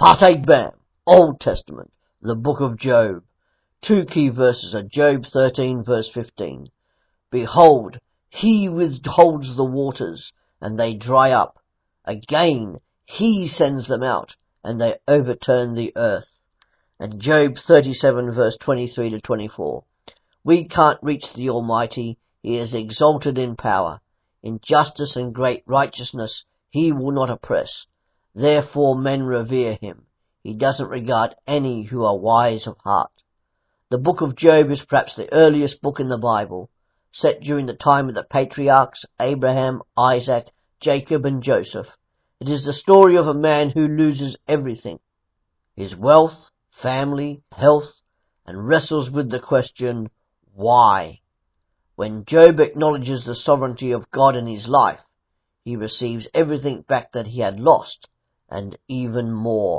Part 8 BAM! Old Testament, the book of Job. Two key verses are Job 13 verse 15. Behold, he withholds the waters, and they dry up. Again, he sends them out, and they overturn the earth. And Job 37 verse 23 to 24. We can't reach the Almighty. He is exalted in power. In justice and great righteousness, he will not oppress. Therefore men revere him. He doesn't regard any who are wise of heart. The book of Job is perhaps the earliest book in the Bible, set during the time of the patriarchs Abraham, Isaac, Jacob and Joseph. It is the story of a man who loses everything. His wealth, family, health, and wrestles with the question, why? When Job acknowledges the sovereignty of God in his life, he receives everything back that he had lost, and even more.